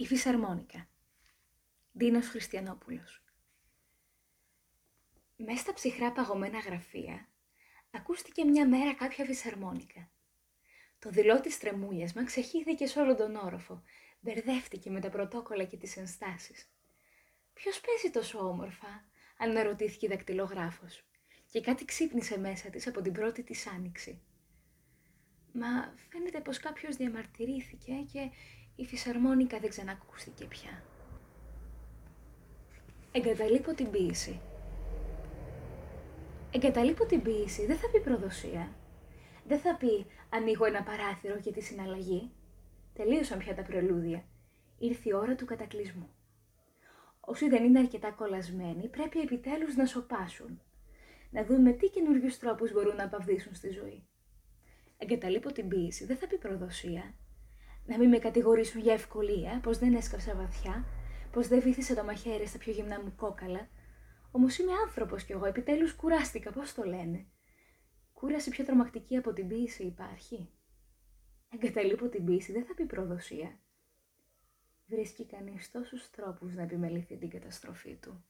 Η φυσαρμόνικα. Δίνος Χριστιανόπουλος. Μέσα στα ψυχρά παγωμένα γραφεία, ακούστηκε μια μέρα κάποια φυσαρμόνικα. Το δηλό της τρεμούλιασμα ξεχύθηκε σε όλο τον όροφο, μπερδεύτηκε με τα πρωτόκολλα και τις ενστάσεις. «Ποιος παίζει τόσο όμορφα», αναρωτήθηκε η δακτυλογράφος, και κάτι ξύπνησε μέσα της από την πρώτη της άνοιξη. Μα φαίνεται πως κάποιος διαμαρτυρήθηκε και η φυσαρμόνικα δεν ξανακούστηκε πια. Εγκαταλείπω την ποίηση. Εγκαταλείπω την ποίηση δεν θα πει προδοσία. Δεν θα πει ανοίγω ένα παράθυρο για τη συναλλαγή. Τελείωσαν πια τα πρελούδια. Ήρθε η ώρα του κατακλυσμού. Όσοι δεν είναι αρκετά κολλασμένοι πρέπει επιτέλους να σοπάσουν. Να δούμε τι καινούριους τρόπους μπορούν να απαυδίσουν στη ζωή. Εγκαταλείπω την ποίηση δεν θα πει προδοσία. Να μην με κατηγορήσουν για ευκολία, πως δεν έσκαψα βαθιά, πως δεν βήθησα το μαχαίρι στα πιο γυμνά μου κόκαλα. Όμως είμαι άνθρωπος κι εγώ, επιτέλους κουράστηκα, πώς το λένε. Κούραση πιο τρομακτική από την ποίηση υπάρχει. Εγκαταλείπω την ποίηση, δεν θα πει προδοσία. Βρίσκει κανείς τόσους τρόπους να επιμεληθεί την καταστροφή του.